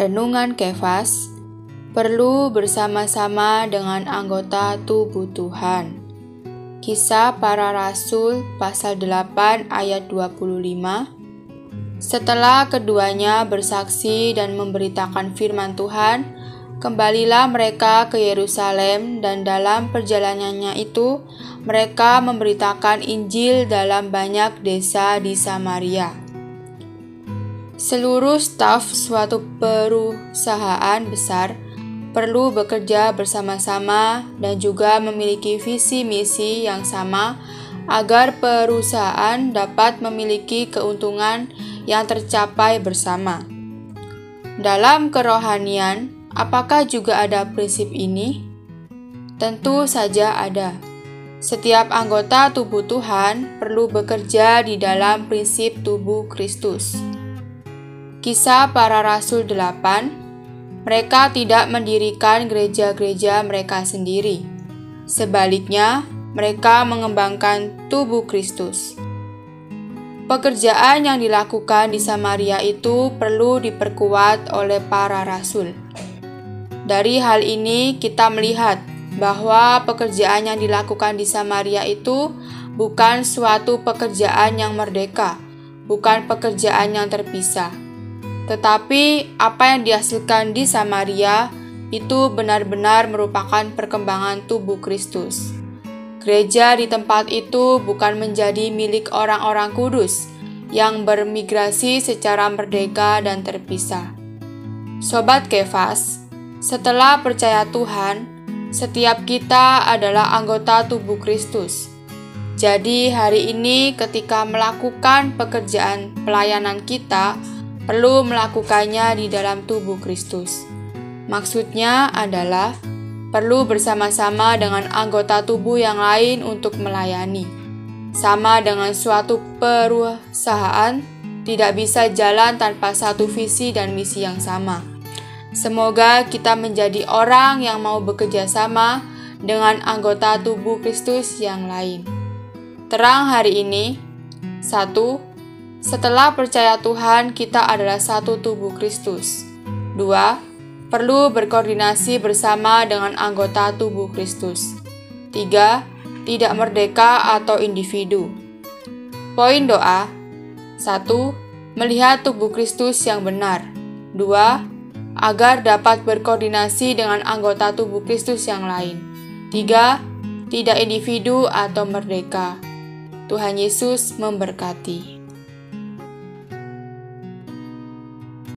Renungan Kefas perlu bersama-sama dengan anggota tubuh Tuhan. Kisah para Rasul pasal 8 ayat 25 Setelah keduanya bersaksi dan memberitakan firman Tuhan, kembalilah mereka ke Yerusalem dan dalam perjalanannya itu mereka memberitakan Injil dalam banyak desa di Samaria. Seluruh staf suatu perusahaan besar perlu bekerja bersama-sama dan juga memiliki visi misi yang sama agar perusahaan dapat memiliki keuntungan yang tercapai bersama. Dalam kerohanian, apakah juga ada prinsip ini? Tentu saja ada. Setiap anggota tubuh Tuhan perlu bekerja di dalam prinsip tubuh Kristus. Kisah para Rasul 8 mereka tidak mendirikan gereja-gereja mereka sendiri. Sebaliknya, mereka mengembangkan tubuh Kristus. Pekerjaan yang dilakukan di Samaria itu perlu diperkuat oleh para rasul. Dari hal ini, kita melihat bahwa pekerjaan yang dilakukan di Samaria itu bukan suatu pekerjaan yang merdeka, bukan pekerjaan yang terpisah tetapi apa yang dihasilkan di Samaria itu benar-benar merupakan perkembangan tubuh Kristus. Gereja di tempat itu bukan menjadi milik orang-orang kudus yang bermigrasi secara merdeka dan terpisah. Sobat Kefas, setelah percaya Tuhan, setiap kita adalah anggota tubuh Kristus. Jadi, hari ini, ketika melakukan pekerjaan pelayanan kita, perlu melakukannya di dalam tubuh Kristus. Maksudnya adalah perlu bersama-sama dengan anggota tubuh yang lain untuk melayani. Sama dengan suatu perusahaan, tidak bisa jalan tanpa satu visi dan misi yang sama. Semoga kita menjadi orang yang mau bekerja sama dengan anggota tubuh Kristus yang lain. Terang hari ini, satu, setelah percaya Tuhan, kita adalah satu tubuh Kristus. Dua, perlu berkoordinasi bersama dengan anggota tubuh Kristus. Tiga, tidak merdeka atau individu. Poin doa. Satu, melihat tubuh Kristus yang benar. Dua, agar dapat berkoordinasi dengan anggota tubuh Kristus yang lain. Tiga, tidak individu atau merdeka. Tuhan Yesus memberkati.